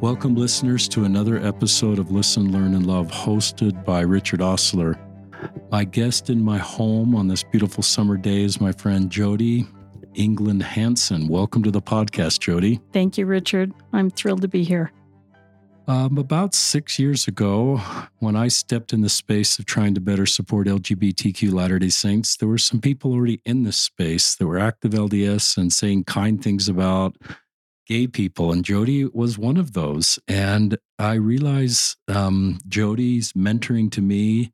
Welcome, listeners, to another episode of Listen, Learn, and Love, hosted by Richard Ostler. My guest in my home on this beautiful summer day is my friend Jody England Hansen. Welcome to the podcast, Jody. Thank you, Richard. I'm thrilled to be here. Um, about six years ago, when I stepped in the space of trying to better support LGBTQ Latter day Saints, there were some people already in this space that were active LDS and saying kind things about gay people. And Jody was one of those. And I realize um, Jody's mentoring to me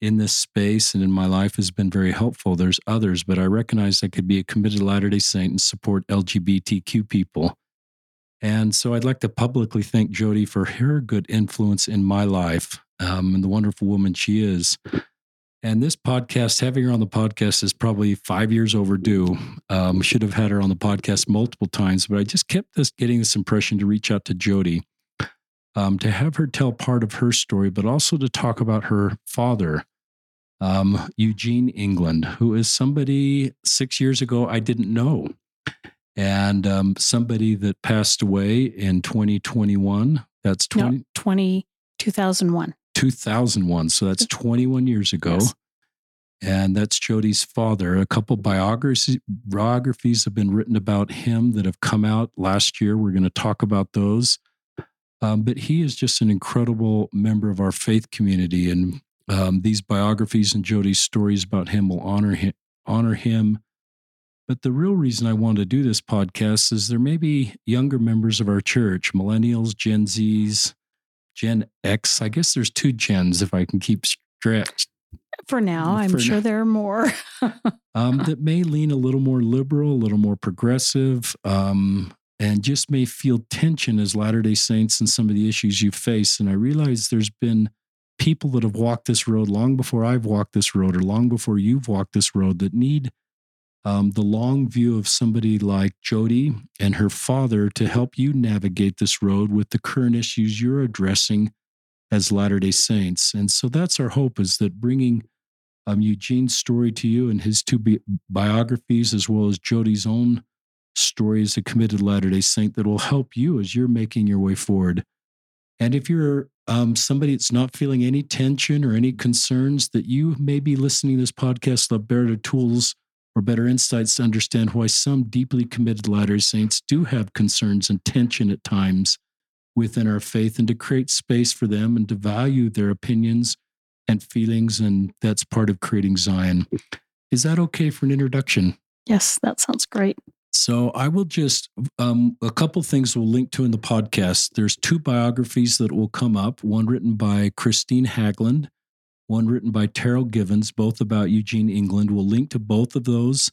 in this space and in my life has been very helpful. There's others, but I recognize I could be a committed Latter day Saint and support LGBTQ people. And so I'd like to publicly thank Jody for her good influence in my life um, and the wonderful woman she is. And this podcast, having her on the podcast, is probably five years overdue. Um, should have had her on the podcast multiple times, but I just kept this getting this impression to reach out to Jody um, to have her tell part of her story, but also to talk about her father, um, Eugene England, who is somebody six years ago I didn't know and um, somebody that passed away in 2021. That's 20, no, 20 2001. 2001. So that's 21 years ago. Yes. And that's Jody's father. A couple biographies, biographies have been written about him that have come out last year. We're going to talk about those. Um, but he is just an incredible member of our faith community. And um, these biographies and Jody's stories about him will honor him, honor him but the real reason I wanted to do this podcast is there may be younger members of our church, millennials, Gen Zs, Gen X. I guess there's two gens if I can keep stretched. For now, I'm sure now. there are more. um, that may lean a little more liberal, a little more progressive, um, and just may feel tension as Latter day Saints and some of the issues you face. And I realize there's been people that have walked this road long before I've walked this road or long before you've walked this road that need um, the long view of somebody like Jody and her father to help you navigate this road with the current issues you're addressing as Latter day Saints. And so that's our hope is that bringing um, Eugene's story to you and his two bi- biographies, as well as Jody's own story as a committed Latter day Saint, that will help you as you're making your way forward. And if you're um, somebody that's not feeling any tension or any concerns, that you may be listening to this podcast, better tools or better insights to understand why some deeply committed Latter Saints do have concerns and tension at times within our faith, and to create space for them and to value their opinions and feelings. And that's part of creating Zion. Is that okay for an introduction? Yes, that sounds great. So I will just um, a couple things we'll link to in the podcast. There's two biographies that will come up. One written by Kristine Haglund, one written by Terryl Givens, both about Eugene England. We'll link to both of those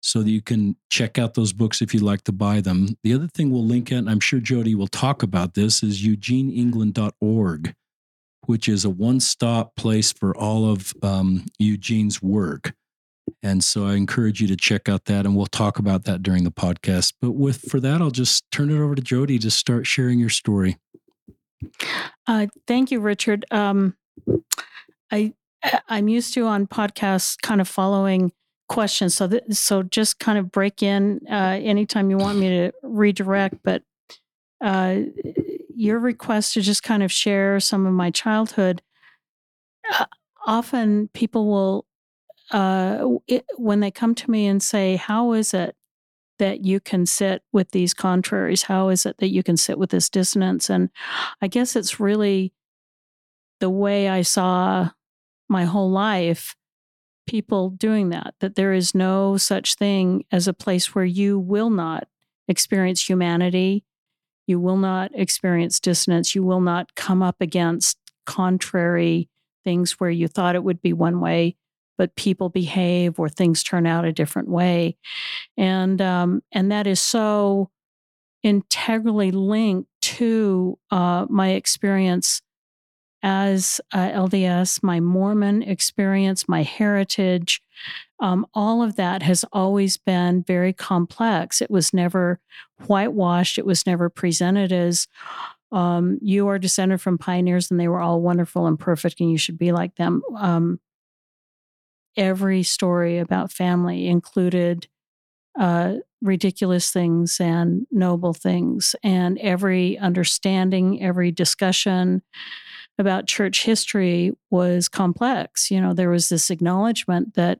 so that you can check out those books if you'd like to buy them. The other thing we'll link at, and I'm sure Jody will talk about this, is eugeneengland.org, which is a one stop place for all of um, Eugene's work. And so I encourage you to check out that, and we'll talk about that during the podcast. But with for that, I'll just turn it over to Jody to start sharing your story. Uh, thank you, Richard. Um, I I'm used to on podcasts kind of following questions. So so just kind of break in uh, anytime you want me to redirect. But uh, your request to just kind of share some of my childhood. Uh, often people will, uh, it, when they come to me and say, "How is it that you can sit with these contraries? How is it that you can sit with this dissonance?" And I guess it's really the way I saw my whole life people doing that, that there is no such thing as a place where you will not experience humanity, you will not experience dissonance, you will not come up against contrary things where you thought it would be one way but people behave or things turn out a different way. And um, and that is so integrally linked to uh, my experience as LDS, my Mormon experience, my heritage, um, all of that has always been very complex. It was never whitewashed, it was never presented as um, you are descended from pioneers and they were all wonderful and perfect and you should be like them. Um, every story about family included uh, ridiculous things and noble things. And every understanding, every discussion about church history was complex. You know, there was this acknowledgement that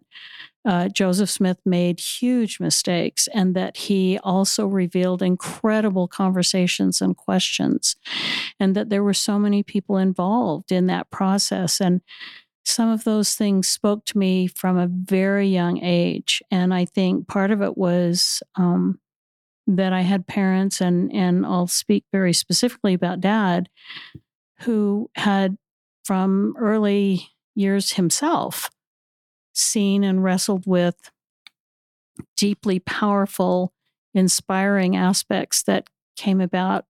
uh, Joseph Smith made huge mistakes and that he also revealed incredible conversations and questions, and that there were so many people involved in that process. And some of those things spoke to me from a very young age. And I think part of it was um, that I had parents, and, and I'll speak very specifically about dad, who had from early years himself seen and wrestled with deeply powerful, inspiring aspects that came about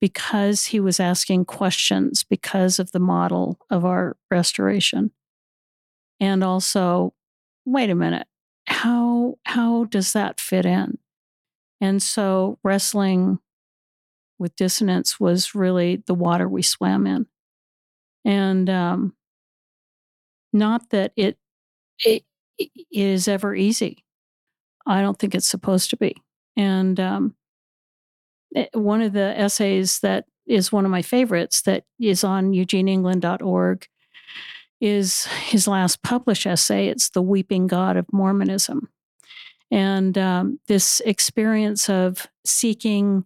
because he was asking questions because of the model of our restoration. And also, wait a minute, how how does that fit in? And so wrestling with dissonance was really the water we swam in. And um, not that it, it, it is ever easy. I don't think it's supposed to be. And um, Eh, one of the essays that is one of my favorites that is on eugeneengland.org is his last published essay. It's The Weeping God of Mormonism. And um, this experience of seeking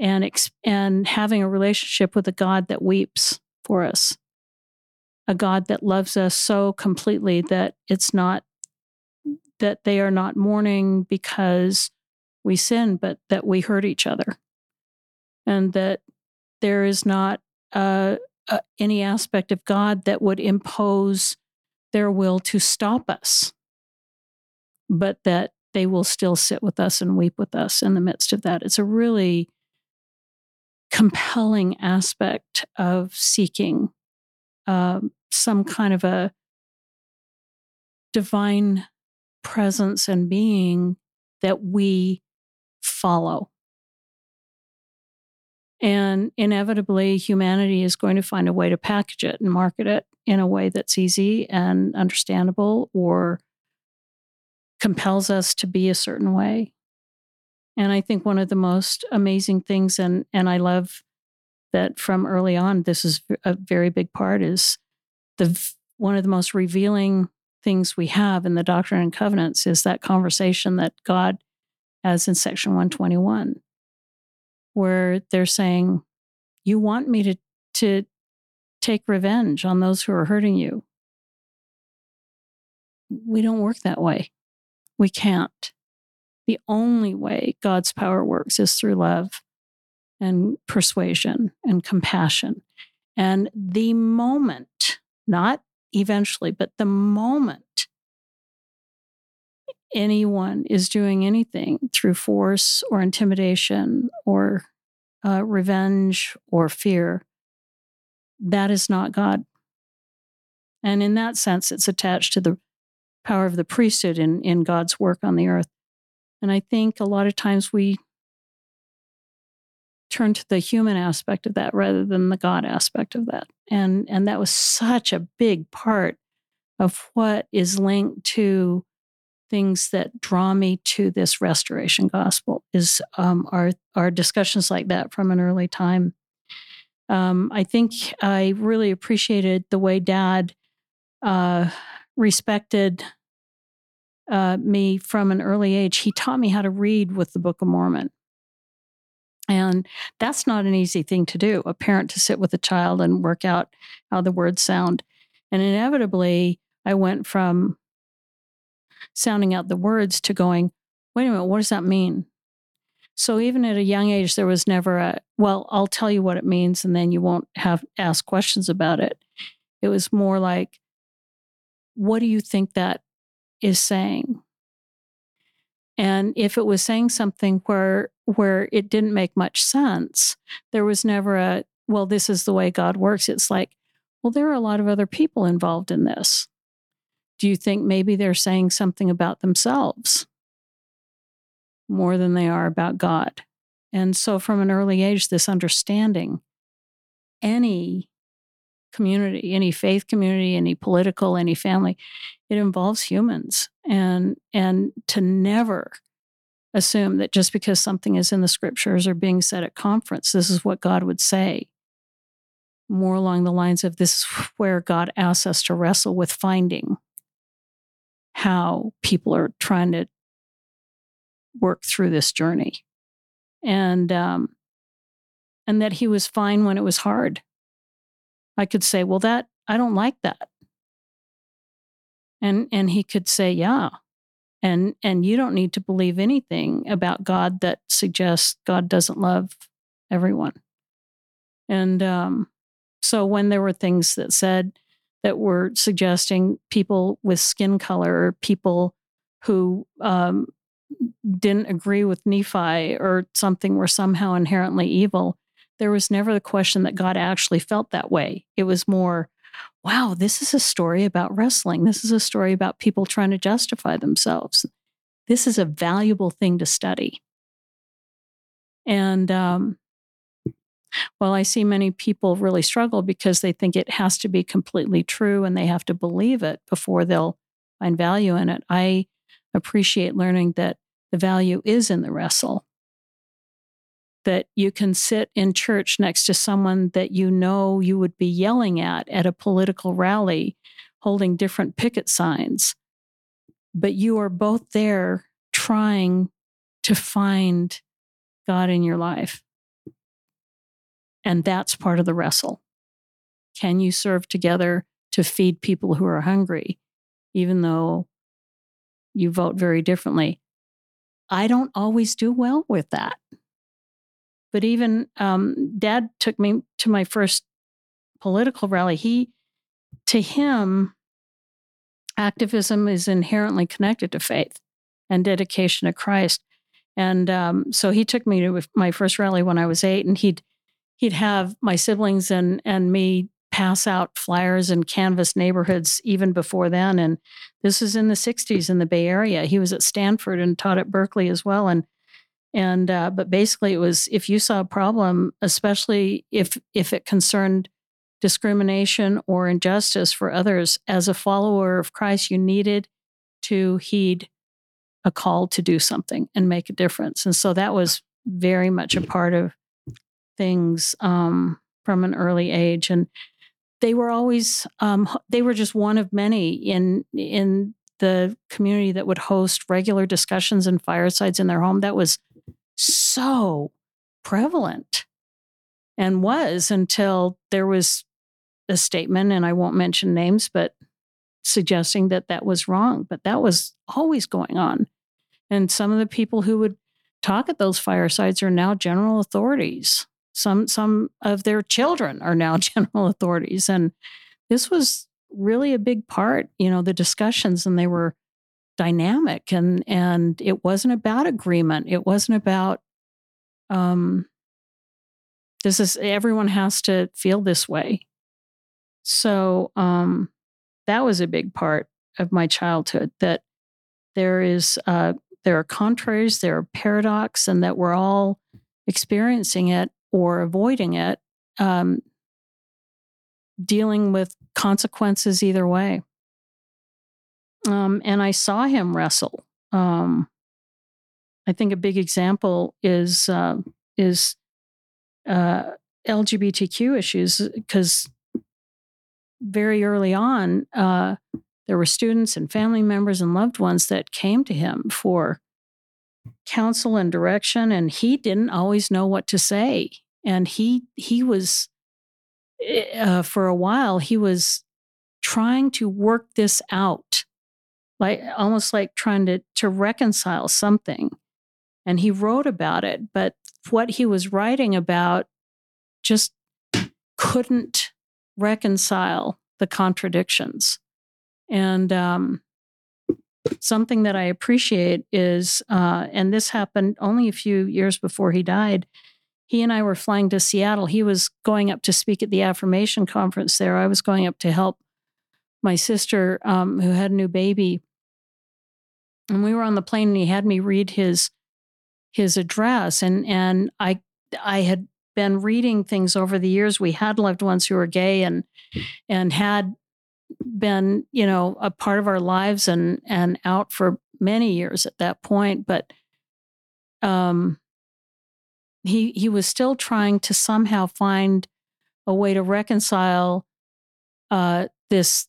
and, and having a relationship with a God that weeps for us, a God that loves us so completely that it's not that they are not mourning because we sin, but that we hurt each other and that there is not any aspect of God that would impose their will to stop us, but that they will still sit with us and weep with us in the midst of that. It's a really compelling aspect of seeking uh, some kind of a divine presence and being that we follow. And inevitably, humanity is going to find a way to package it and market it in a way that's easy and understandable or compels us to be a certain way. And I think one of the most amazing things, and, and I love that from early on, this is a very big part, is the one of the most revealing things we have in the Doctrine and Covenants is that conversation that God has in section 121 where they're saying, You want me to, to take revenge on those who are hurting you. We don't work that way. We can't. The only way God's power works is through love and persuasion and compassion. And the moment, not eventually, but the moment anyone is doing anything through force or intimidation or uh, revenge or fear, that is not God. And in that sense, it's attached to the power of the priesthood in, in God's work on the earth. And I think a lot of times we turn to the human aspect of that rather than the God aspect of that. And, and that was such a big part of what is linked to things that draw me to this restoration gospel is um, our our discussions like that from an early time. Um, I think I really appreciated the way Dad uh, respected uh, me from an early age. He taught me how to read with the Book of Mormon. And that's not an easy thing to do, a parent to sit with a child and work out how the words sound. And inevitably, I went from sounding out the words to going, wait a minute, what does that mean? So even at a young age, there was never a, well, I'll tell you what it means and then you won't have ask questions about it. It was more like, what do you think that is saying? And if it was saying something where where it didn't make much sense, there was never a, well, this is the way God works. It's like, well, there are a lot of other people involved in this. Do you think maybe they're saying something about themselves more than they are about God? And so, from an early age, this understanding any community, any faith community, any political, any family, it involves humans. And, and to never assume that just because something is in the scriptures or being said at conference, this is what God would say. More along the lines of this is where God asks us to wrestle with finding how people are trying to work through this journey. And um, and that he was fine when it was hard. I could say, well, that I don't like that. And and he could say, yeah, and and you don't need to believe anything about god that suggests god doesn't love everyone and um, so when there were things that said that were suggesting people with skin color or people who um, didn't agree with nephi or something were somehow inherently evil there was never the question that god actually felt that way it was more wow, this is a story about wrestling. This is a story about people trying to justify themselves. This is a valuable thing to study. And um, well, I see many people really struggle because they think it has to be completely true and they have to believe it before they'll find value in it. I appreciate learning that the value is in the wrestle that you can sit in church next to someone that you know you would be yelling at at a political rally holding different picket signs, but you are both there trying to find God in your life. And that's part of the wrestle. Can you serve together to feed people who are hungry, even though you vote very differently? I don't always do well with that. But even um, dad took me to my first political rally. He, to him, activism is inherently connected to faith and dedication to Christ. And um, so he took me to my first rally when I was eight, and he'd he'd have my siblings and and me pass out flyers and canvas neighborhoods even before then. And this was in the '60s in the Bay Area. He was at Stanford and taught at Berkeley as well. And and uh, but basically it was if you saw a problem especially if if it concerned discrimination or injustice for others as a follower of christ you needed to heed a call to do something and make a difference. And so that was very much a part of things um, from an early age. And they were always um, they were just one of many in in the community that would host regular discussions and firesides in their home. That was so prevalent and was until there was a statement, and I won't mention names, but suggesting that that was wrong. But that was always going on. And some of the people who would talk at those firesides are now general authorities. Some some of their children are now general authorities, and this was really a big part. You know, the discussions, and they were dynamic and and it wasn't about agreement. It wasn't about um this is everyone has to feel this way. So um that was a big part of my childhood that there is uh there are contraries there are paradox and that we're all experiencing it or avoiding it um dealing with consequences either way um, and I saw him wrestle. Um, I think a big example is uh, is uh, LGBTQ issues because very early on uh, there were students and family members and loved ones that came to him for counsel and direction, and he didn't always know what to say. And he he was eh, uh, for a while he was trying to work this out like almost like trying to to reconcile something. And he wrote about it but what he was writing about just couldn't reconcile the contradictions. And um, something that i appreciate is uh, and this happened only a few years before he died. He and i were flying to seattle. He was going up to speak at the affirmation conference there. I was going up to help my sister um, who had a new baby and we were on the plane and he had me read his his address and and I I had been reading things over the years we had loved ones who were gay and and had been you know a part of our lives and and out for many years at that point but um, he he was still trying to somehow find a way to reconcile uh, this.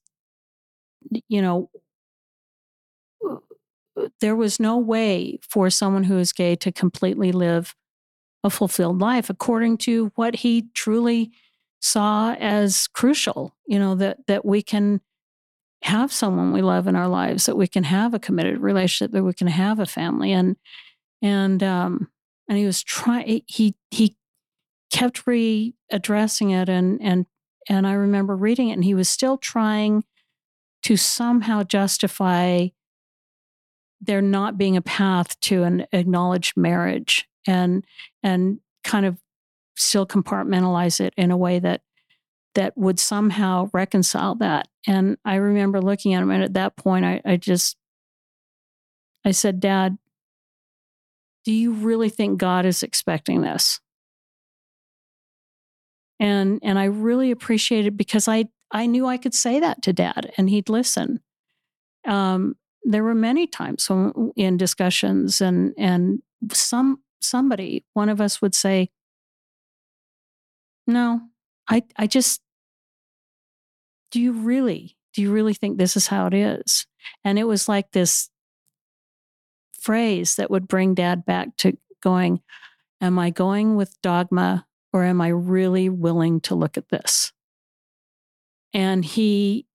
You know, there was no way for someone who is gay to completely live a fulfilled life according to what he truly saw as crucial you know that that we can have someone we love in our lives that we can have a committed relationship that we can have a family. And and um and he was trying he he kept readdressing it and and and I remember reading it and he was still trying to somehow justify there not being a path to an acknowledged marriage and and kind of still compartmentalize it in a way that that would somehow reconcile that. And I remember looking at him, and at that point, I, I just I said, Dad, do you really think God is expecting this? And and I really appreciated because I I knew I could say that to Dad, and he'd listen. Um, there were many times when, in discussions, and and some somebody, one of us would say, "No, I I just do you really do you really think this is how it is?" And it was like this phrase that would bring Dad back to going, "Am I going with dogma, or am I really willing to look at this?" And he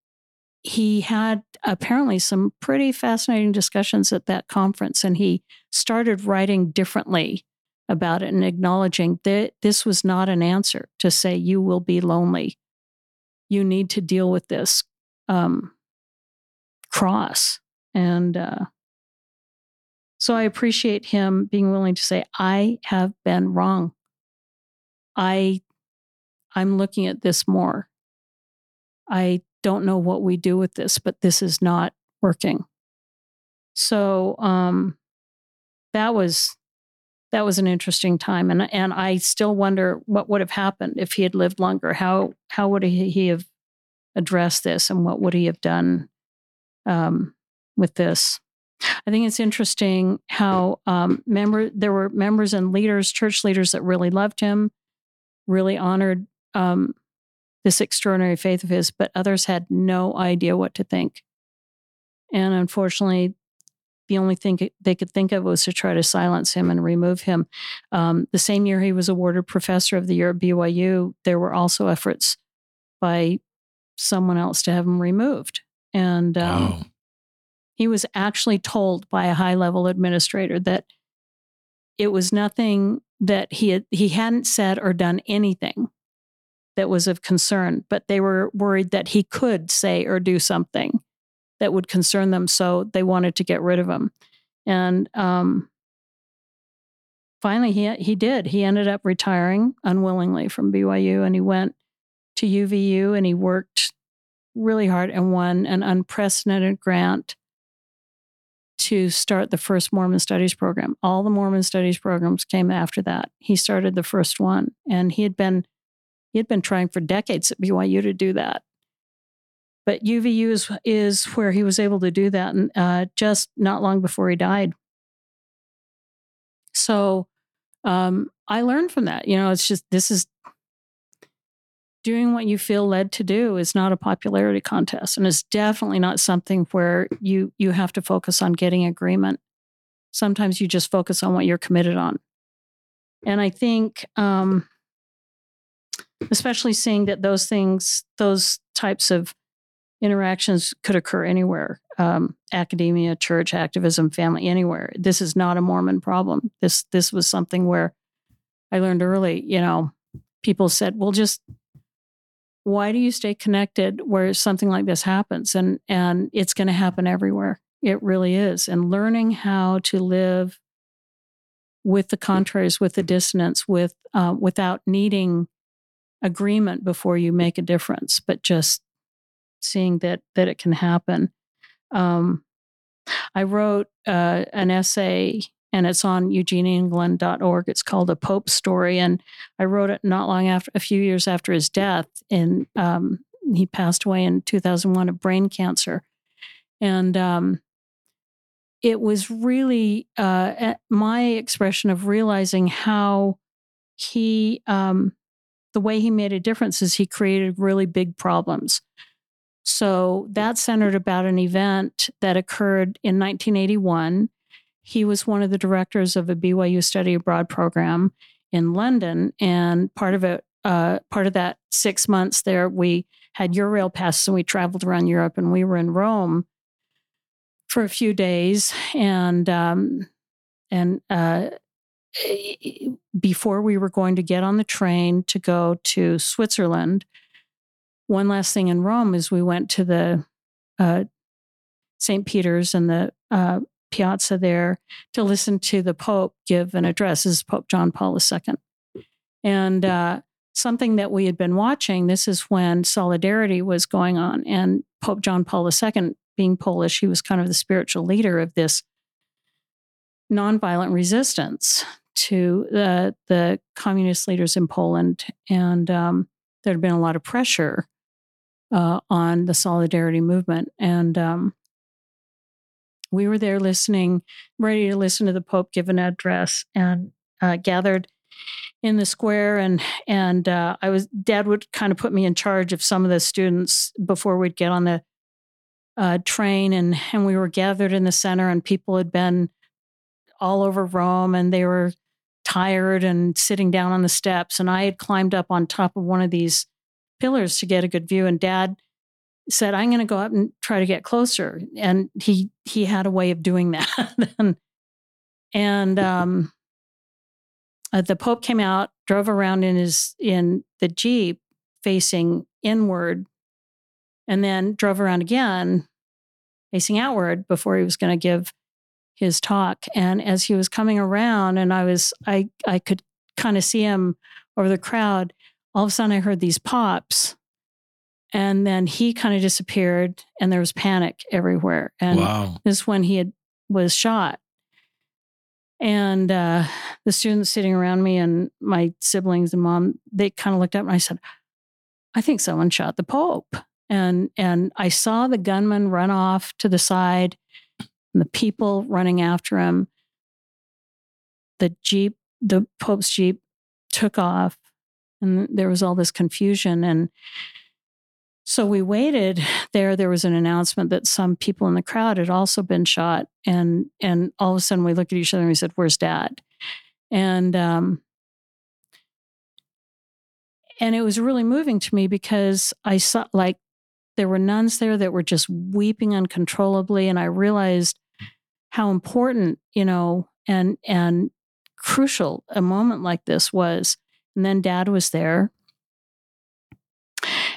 he had apparently some pretty fascinating discussions at that conference, and he started writing differently about it and acknowledging that this was not an answer to say you will be lonely. You need to deal with this um, cross, and uh, so I appreciate him being willing to say, "I have been wrong. I, I'm looking at this more. I don't know what we do with this, but this is not working. So um, that was that was an interesting time, and and I still wonder what would have happened if he had lived longer. How how would he, have addressed this, and what would he have done um, with this? I think it's interesting how um, member there were members and leaders, church leaders that really loved him, really honored um, this extraordinary faith of his, but others had no idea what to think. And unfortunately, the only thing they could think of was to try to silence him and remove him. Um, the same year he was awarded Professor of the Year at BYU, there were also efforts by someone else to have him removed. And um, wow. he was actually told by a high level administrator that it was nothing that he had, he hadn't said or done anything that was of concern, but they were worried that he could say or do something that would concern them. So they wanted to get rid of him. And um, finally, he, he did. He ended up retiring unwillingly from BYU and he went to UVU and he worked really hard and won an unprecedented grant to start the first Mormon studies program. All the Mormon studies programs came after that. He started the first one and he had been he had been trying for decades at BYU to do that. But UVU is, is where he was able to do that, and uh, just not long before he died. So um, I learned from that. You know, it's just this is doing what you feel led to do is not a popularity contest, and it's definitely not something where you you have to focus on getting agreement. Sometimes you just focus on what you're committed on. And I think um, especially seeing that those things, those types of interactions could occur anywhere um, academia, church, activism, family, anywhere. This is not a Mormon problem. This this was something where I learned early. You know, people said, "Well, just why do you stay connected where something like this happens?" And and it's going to happen everywhere. It really is. And learning how to live with the contraries, with the dissonance, with uh, without needing agreement before you make a difference, but just seeing that that it can happen. Um, I wrote uh, an essay and it's on eugeneengland.org. It's called A Pope Story. And I wrote it not long after, a few years after his death. And um, he passed away in 2001 of brain cancer. And um, it was really uh, my expression of realizing how he, um, the way he made a difference is he created really big problems. So that centered about an event that occurred in 1981. He was one of the directors of a BYU study abroad program in London, and part of it, uh, part of that six months there, we had Eurail passes and we traveled around Europe, and we were in Rome for a few days, and um, and uh, before we were going to get on the train to go to Switzerland one last thing in Rome is we went to the uh, St. Peter's and the uh, piazza there to listen to the Pope give an address. This is Pope John Paul II. And uh, something that we had been watching, this is when Solidarity was going on. And Pope John Paul II, being Polish, he was kind of the spiritual leader of this nonviolent resistance to the, the communist leaders in Poland. And um, there had been a lot of pressure uh, on the solidarity movement. And um, we were there listening, ready to listen to the Pope give an address, and uh, gathered in the square. And and uh, I was Dad would kind of put me in charge of some of the students before we'd get on the uh, train, and and we were gathered in the center, and people had been all over Rome, and they were tired and sitting down on the steps, and I had climbed up on top of one of these pillars to get a good view. And dad said, I'm going to go up and try to get closer. And he, he had a way of doing that. and, and um, uh, the Pope came out, drove around in his, in the Jeep facing inward, and then drove around again facing outward before he was going to give his talk. And as he was coming around and I was, I, I could kind of see him over the crowd, all of a sudden I heard these pops. And then he kind of disappeared and there was panic everywhere. And wow. this is when he had was shot. And uh, the students sitting around me and my siblings and mom, they kind of looked up and I said, I think someone shot the Pope. And and I saw the gunman run off to the side and the people running after him. The Jeep, the Pope's Jeep took off and there was all this confusion and so we waited there there was an announcement that some people in the crowd had also been shot and and all of a sudden we looked at each other and we said where's dad and um and it was really moving to me because i saw like there were nuns there that were just weeping uncontrollably and i realized how important you know and and crucial a moment like this was and then dad was there.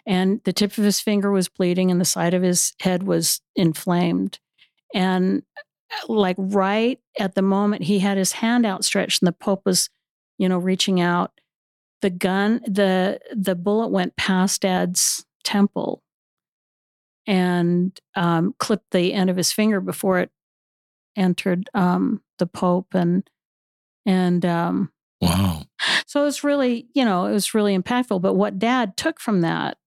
And the tip of his finger was bleeding and the side of his head was inflamed. And uh, like right at the moment he had his hand outstretched and the Pope was, you know, reaching out, the gun, the the bullet went past dad's temple and um, clipped the end of his finger before it entered um, the Pope and and um, Wow. So it's really, you know, it was really impactful. But what dad took from that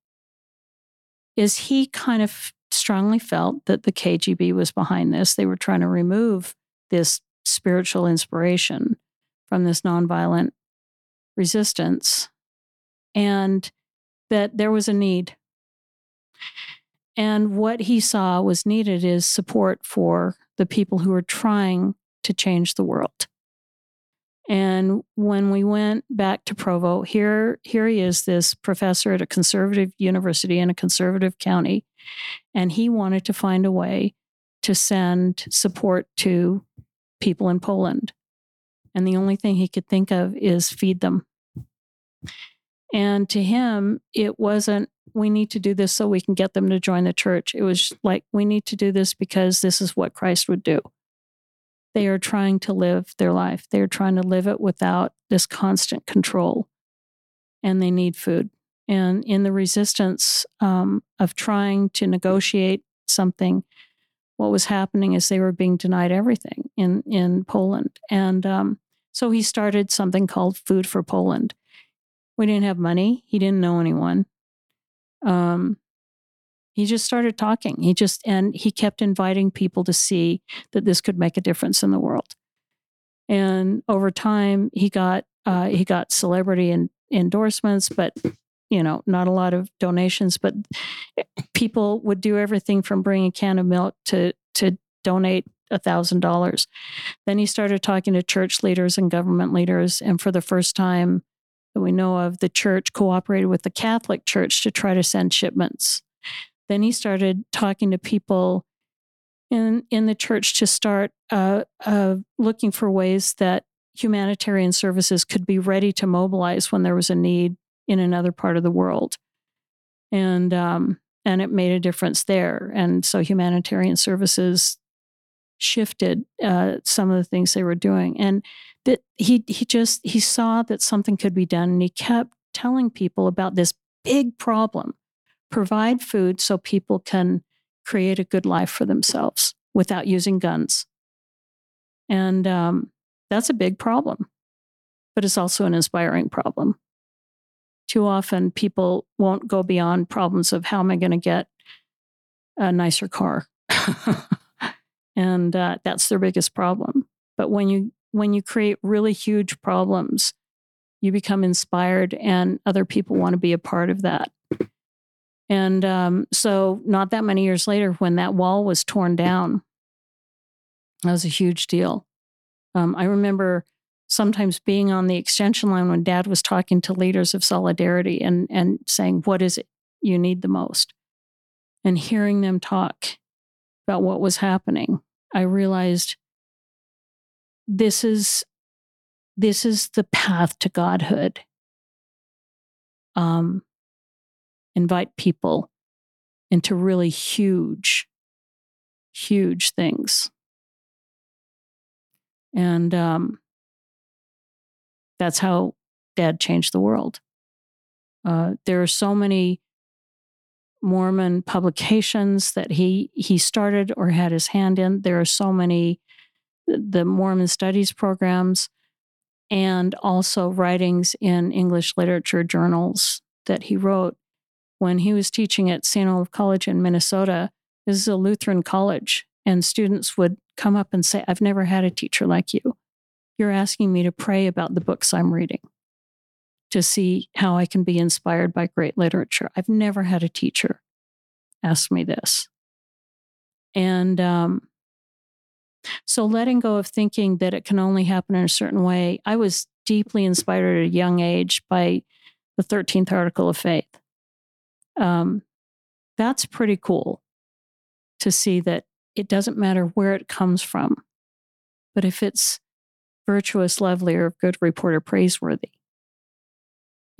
is he kind of strongly felt that the KGB was behind this. They were trying to remove this spiritual inspiration from this nonviolent resistance and that there was a need. And what he saw was needed is support for the people who are trying to change the world. And when we went back to Provo, here, here he is, this professor at a conservative university in a conservative county. And he wanted to find a way to send support to people in Poland. And the only thing he could think of is feed them. And to him, it wasn't, we need to do this so we can get them to join the church. It was like, we need to do this because this is what Christ would do. They are trying to live their life. They're trying to live it without this constant control. And they need food. And in the resistance um, of trying to negotiate something, what was happening is they were being denied everything in, in Poland. And um, so he started something called Food for Poland. We didn't have money, he didn't know anyone. Um, he just started talking. He just, and he kept inviting people to see that this could make a difference in the world. And over time, he got, uh, he got celebrity and endorsements, but you know, not a lot of donations, but people would do everything from bring a can of milk to to donate a thousand dollars. Then he started talking to church leaders and government leaders, and for the first time that we know of, the church cooperated with the Catholic Church to try to send shipments. Then he started talking to people in in the church to start uh, uh, looking for ways that humanitarian services could be ready to mobilize when there was a need in another part of the world, and um, and it made a difference there. And so humanitarian services shifted uh, some of the things they were doing, and that he he just he saw that something could be done, and he kept telling people about this big problem: provide food so people can create a good life for themselves without using guns. And um, that's a big problem, but it's also an inspiring problem. Too often, people won't go beyond problems of how am I going to get a nicer car, and uh, that's their biggest problem. But when you when you create really huge problems, you become inspired, and other people want to be a part of that. And um, so, not that many years later, when that wall was torn down, that was a huge deal. Um, I remember sometimes being on the extension line when dad was talking to leaders of solidarity and, and saying, What is it you need the most? And hearing them talk about what was happening, I realized this is this is the path to godhood. Um, invite people into really huge, huge things. And um, that's how dad changed the world. Uh, there are so many Mormon publications that he he started or had his hand in. There are so many the Mormon studies programs and also writings in English literature journals that he wrote when he was teaching at St. Olaf College in Minnesota. This is a Lutheran college, and students would come up and say, I've never had a teacher like you. You're asking me to pray about the books I'm reading to see how I can be inspired by great literature. I've never had a teacher ask me this. And um, so letting go of thinking that it can only happen in a certain way, I was deeply inspired at a young age by the 13th article of faith. Um, that's pretty cool to see that it doesn't matter where it comes from, but if it's virtuous, lovely, or good report or praiseworthy,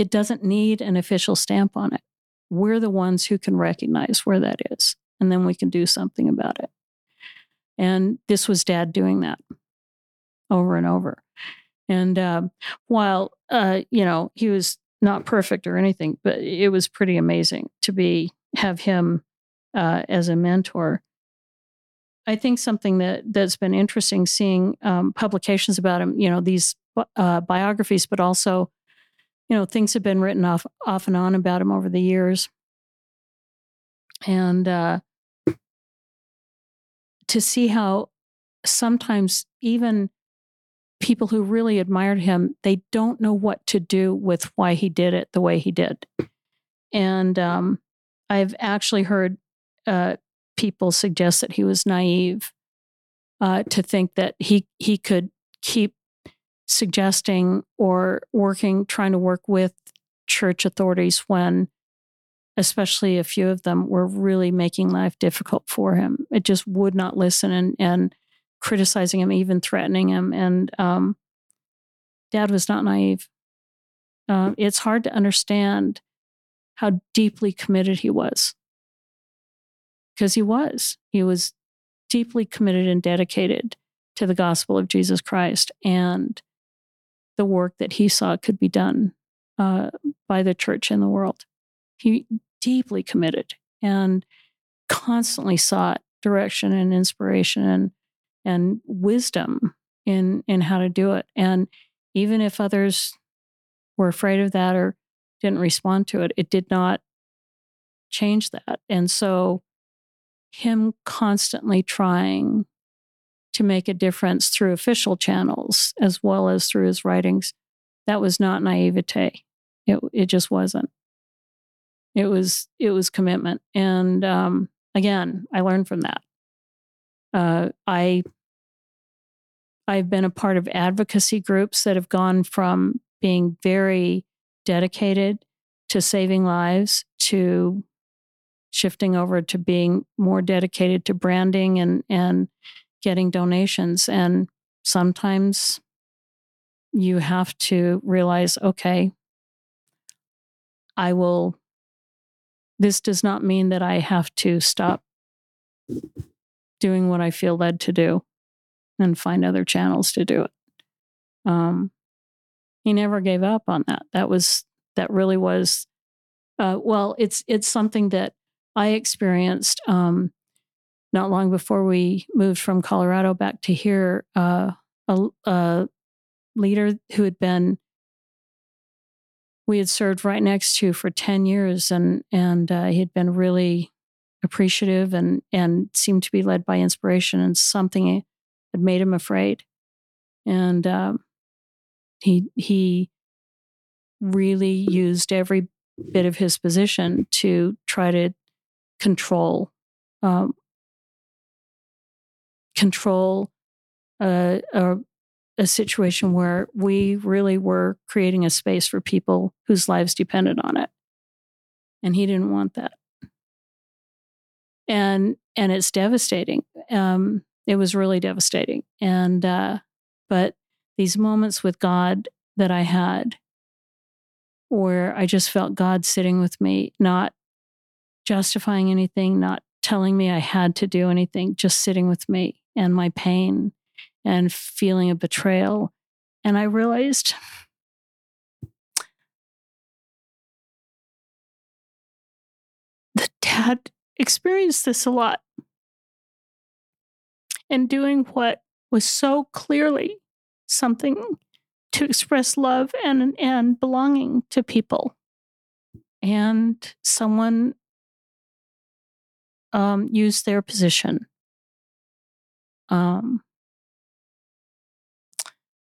it doesn't need an official stamp on it. We're the ones who can recognize where that is, and then we can do something about it. And this was dad doing that over and over. And uh, while, uh, you know, he was not perfect or anything, but it was pretty amazing to be, have him uh, as a mentor. I think something that that's been interesting seeing um, publications about him, you know, these uh, biographies, but also, you know, things have been written off off and on about him over the years, and uh, to see how sometimes even people who really admired him they don't know what to do with why he did it the way he did. And um, i've actually heard uh, people suggest that he was naive uh, to think that he he could keep suggesting or working trying to work with church authorities when especially a few of them were really making life difficult for him. It just would not listen and, and criticizing him, even threatening him. And um, dad was not naive. Uh, it's hard to understand how deeply committed he was. Because he was. He was deeply committed and dedicated to the gospel of Jesus Christ and the work that he saw could be done uh, by the church in the world. He deeply committed and constantly sought direction and inspiration and and wisdom in in how to do it. And even if others were afraid of that or didn't respond to it, it did not change that. And so, him constantly trying to make a difference through official channels as well as through his writings, that was not naivete. It it just wasn't. It was it was commitment, and um, again, I learned from that. Uh, I I've been a part of advocacy groups that have gone from being very dedicated to saving lives to shifting over to being more dedicated to branding and and getting donations and sometimes you have to realize okay i will this does not mean that i have to stop doing what i feel led to do and find other channels to do it. Um, he never gave up on that. That was that really was uh, well it's it's something that i experienced um, not long before we moved from colorado back to here uh, a, a leader who had been we had served right next to for 10 years and and uh, he had been really appreciative and and seemed to be led by inspiration and something had made him afraid. And um, he he really used every bit of his position to try to control um, control a, a, a situation where we really were creating a space for people whose lives depended on it. And he didn't want that. And and it's devastating. Um, it was really devastating. And uh, but these moments with god that i had where I just felt God sitting with me, not justifying anything, not telling me I had to do anything, just sitting with me and my pain and feeling a betrayal. And I realized that dad experienced this a lot. And doing what was so clearly something to express love and and belonging to people and someone um, used their position um,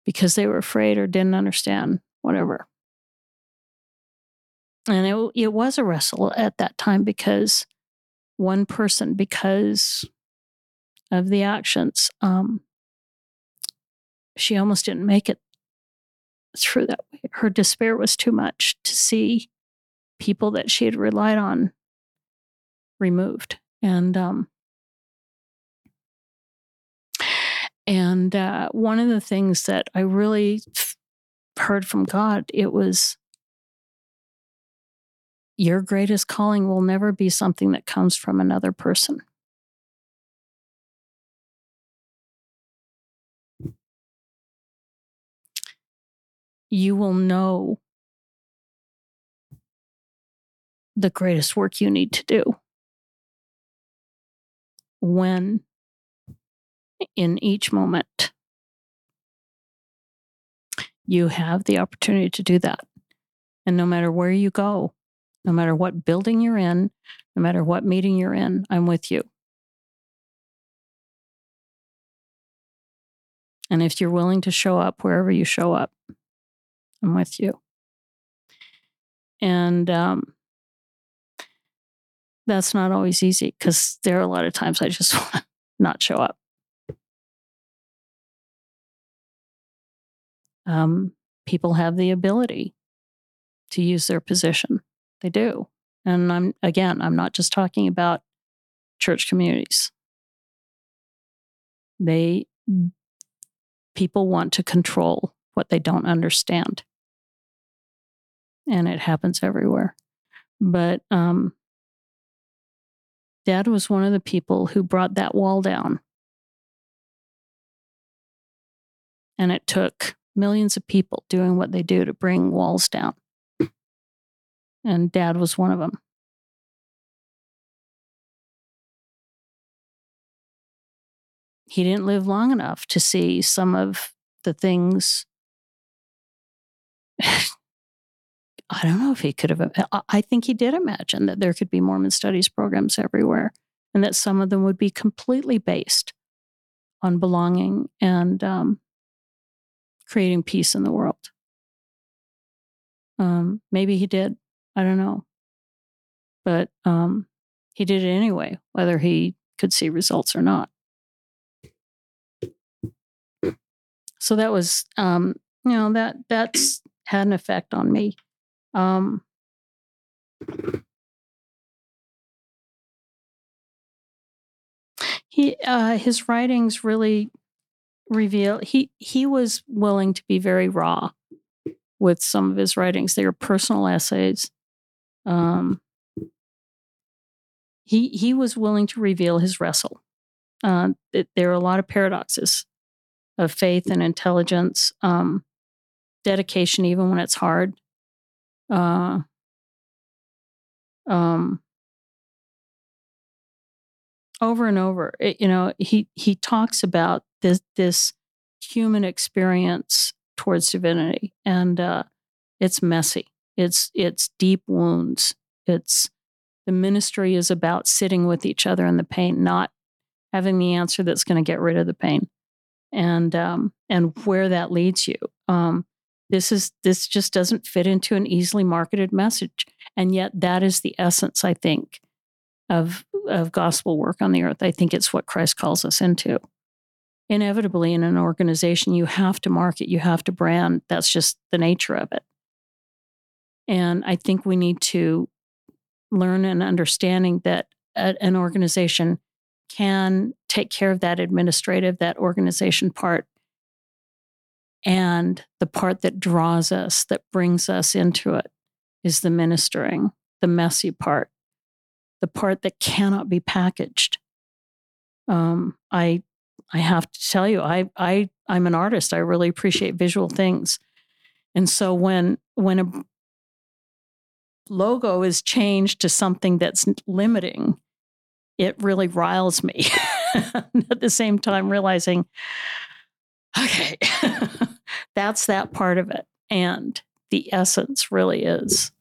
because they were afraid or didn't understand whatever and it, it was a wrestle at that time because one person because of the actions um, she almost didn't make it through that way. Her despair was too much to see people that she had relied on removed. And um, and uh, one of the things that I really heard from God, it was your greatest calling will never be something that comes from another person. you will know the greatest work you need to do when in each moment you have the opportunity to do that. And no matter where you go, no matter what building you're in, no matter what meeting you're in, I'm with you. And if you're willing to show up wherever you show up, I'm with you. And um, that's not always easy because there are a lot of times I just want to not show up. Um, people have the ability to use their position. They do. And I'm, again, I'm not just talking about church communities. They, people want to control what they don't understand and it happens everywhere. But um, dad was one of the people who brought that wall down. And it took millions of people doing what they do to bring walls down. And dad was one of them. He didn't live long enough to see some of the things I don't know if he could have. I think he did imagine that there could be Mormon studies programs everywhere, and that some of them would be completely based on belonging and um, creating peace in the world. Um, maybe he did. I don't know, but um, he did it anyway, whether he could see results or not. So that was, um, you know, that that's had an effect on me. Um, he uh, his writings really reveal he he was willing to be very raw with some of his writings. They are personal essays. Um, he he was willing to reveal his wrestle. Uh, it, there are a lot of paradoxes of faith and intelligence, um, dedication, even when it's hard, uh, um, over and over. It, you know, he he talks about this this human experience towards divinity, and uh, it's messy. It's it's deep wounds. It's the ministry is about sitting with each other in the pain, not having the answer that's going to get rid of the pain, and um, and where that leads you. Um, this is this just doesn't fit into an easily marketed message, and yet that is the essence, I think, of of gospel work on the earth. I think it's what Christ calls us into. Inevitably, in an organization, you have to market, you have to brand. That's just the nature of it. And I think we need to learn an understanding that an organization can take care of that administrative, that organization part and the part that draws us, that brings us into it, is the ministering, the messy part, the part that cannot be packaged. Um, I I have to tell you, I I I'm an artist. I really appreciate visual things, and so when when a logo is changed to something that's limiting, it really riles me. At the same time, realizing, okay, that's that part of it. And the essence really is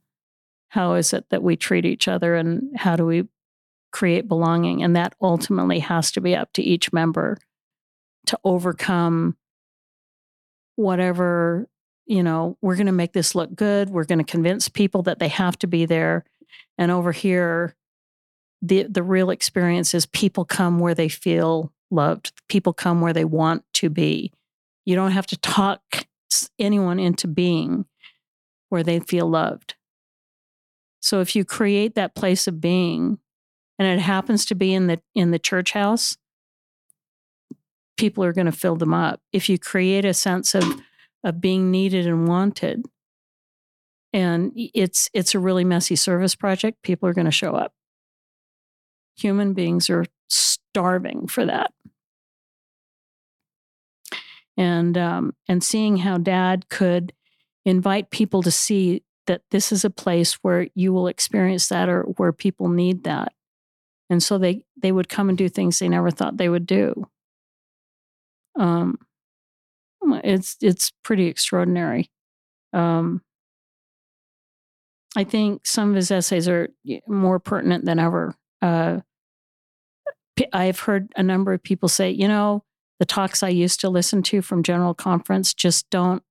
how is it that we treat each other and how do we create belonging? And that ultimately has to be up to each member to overcome whatever, you know, we're going to make this look good. We're going to convince people that they have to be there. And over here, the the real experience is people come where they feel loved. People come where they want to be. You don't have to talk anyone into being where they feel loved. So if you create that place of being and it happens to be in the in the church house, people are going to fill them up. If you create a sense of of being needed and wanted and it's it's a really messy service project, people are going to show up. Human beings are starving for that and um, and seeing how dad could invite people to see that this is a place where you will experience that or where people need that and so they they would come and do things they never thought they would do um it's it's pretty extraordinary um i think some of his essays are more pertinent than ever uh i've heard a number of people say you know the talks I used to listen to from General Conference just don't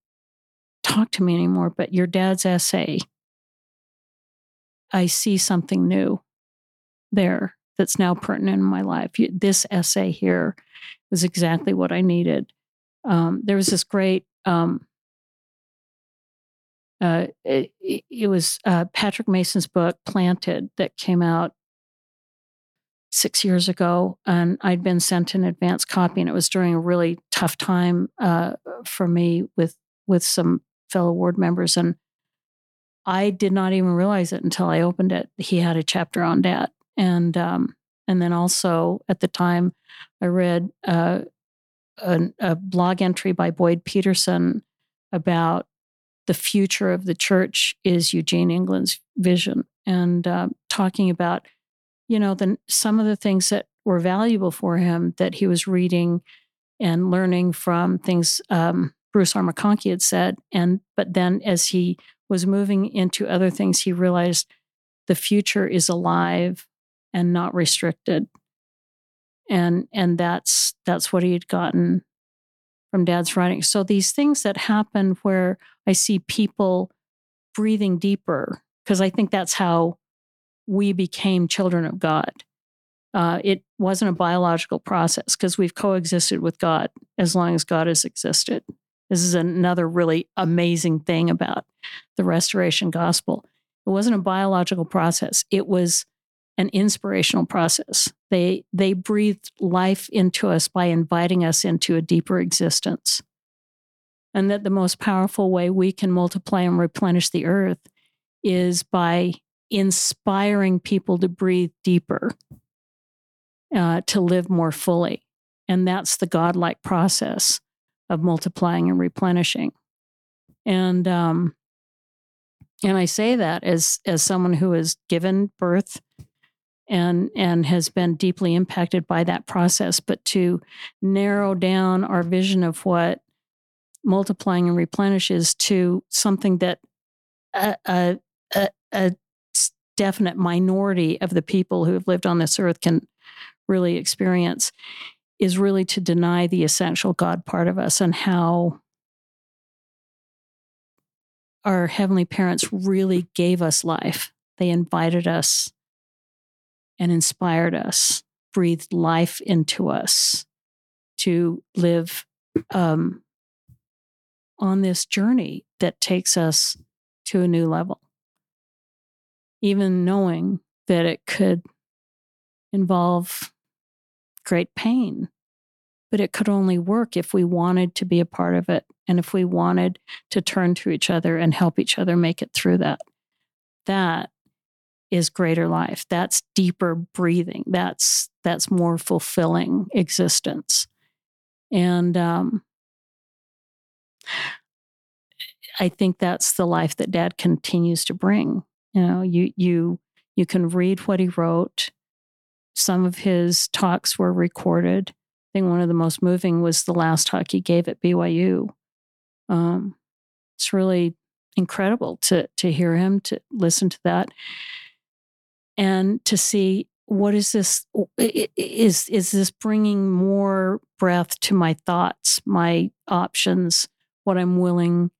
talk to me anymore. But your dad's essay, I see something new there that's now pertinent in my life. This essay here was exactly what I needed. Um, there was this great, um, uh, it, it, was uh, Patrick Mason's book, Planted, that came out six years ago, and I'd been sent an advance copy, and it was during a really tough time uh, for me with with some fellow ward members, and I did not even realize it until I opened it. He had a chapter on that, and um, and then also at the time, I read uh, a, a blog entry by Boyd Peterson about the future of the church is Eugene England's vision, and uh, talking about you know, then some of the things that were valuable for him that he was reading and learning from things um, Bruce R. McConkie had said, and but then as he was moving into other things, he realized the future is alive and not restricted. And and that's that's what he had gotten from dad's writing. So these things that happen where I see people breathing deeper, because I think that's how we became children of God. Uh, it wasn't a biological process because we've coexisted with God as long as God has existed. This is another really amazing thing about the restoration gospel. It wasn't a biological process. It was an inspirational process. They they breathed life into us by inviting us into a deeper existence. And that the most powerful way we can multiply and replenish the earth is by inspiring people to breathe deeper, uh, to live more fully. And that's the godlike process of multiplying and replenishing. And um, and I say that as as someone who has given birth and and has been deeply impacted by that process. But to narrow down our vision of what multiplying and replenishes to something that a, a, a, a definite minority of the people who have lived on this earth can really experience is really to deny the essential God part of us and how our heavenly parents really gave us life. They invited us and inspired us, breathed life into us to live um, on this journey that takes us to a new level. Even knowing that it could involve great pain. But it could only work if we wanted to be a part of it and if we wanted to turn to each other and help each other make it through that. That is greater life. That's deeper breathing. That's that's more fulfilling existence. And um, I think that's the life that Dad continues to bring. You know, you you you can read what he wrote. Some of his talks were recorded. I think one of the most moving was the last talk he gave at BYU. Um, it's really incredible to to hear him, to listen to that, and to see what is this is is this bringing more breath to my thoughts, my options, what I'm willing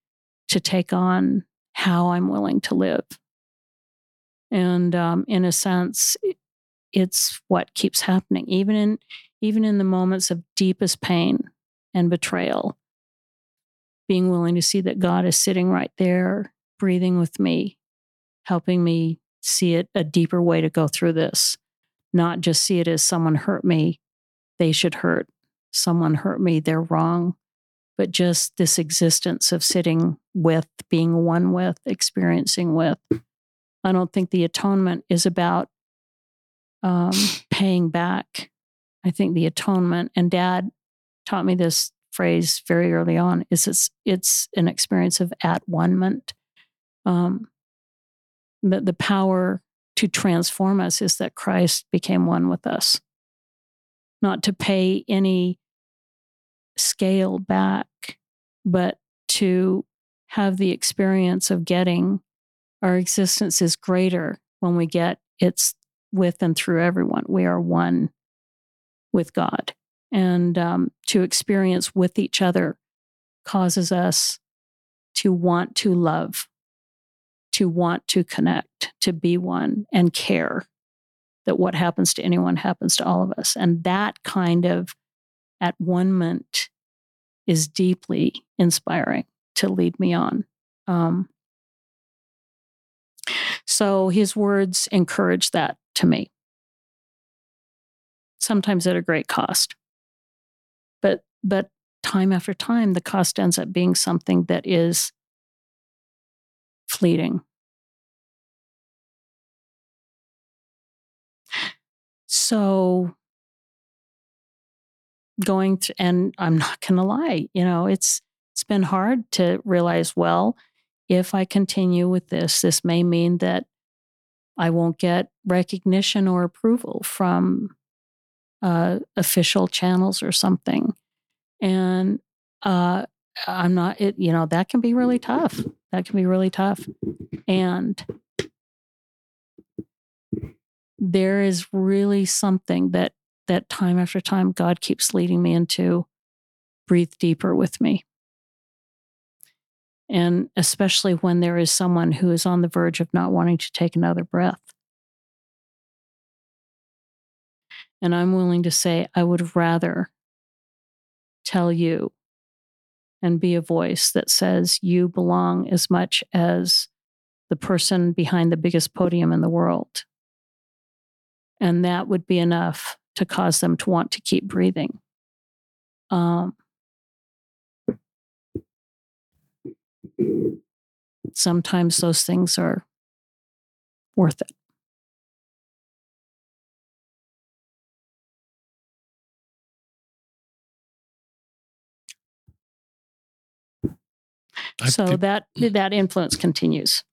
to take on, how I'm willing to live. And um, in a sense, it's what keeps happening, even in even in the moments of deepest pain and betrayal. Being willing to see that God is sitting right there, breathing with me, helping me see it a deeper way to go through this, not just see it as someone hurt me, they should hurt. Someone hurt me, they're wrong. But just this existence of sitting with, being one with, experiencing with. I don't think the atonement is about um, paying back. I think the atonement, and dad taught me this phrase very early on, is it's, it's an experience of at one Um, the, the power to transform us is that Christ became one with us, not to pay any scale back, but to have the experience of getting our existence is greater when we get it's with and through everyone. We are one with God. And um, to experience with each other causes us to want to love, to want to connect, to be one and care that what happens to anyone happens to all of us. And that kind of at one moment is deeply inspiring to lead me on. Um, so his words encourage that to me, sometimes at a great cost. But, but time after time, the cost ends up being something that is fleeting. So going to, and I'm not going to lie, you know, it's, it's been hard to realize, well, if I continue with this, this may mean that I won't get recognition or approval from uh, official channels or something. And uh, I'm not, it, you know, that can be really tough. That can be really tough. And there is really something that that time after time God keeps leading me into breathe deeper with me. And especially when there is someone who is on the verge of not wanting to take another breath. And I'm willing to say, I would rather tell you and be a voice that says you belong as much as the person behind the biggest podium in the world. And that would be enough to cause them to want to keep breathing. Um, sometimes those things are worth it. so that that influence continues.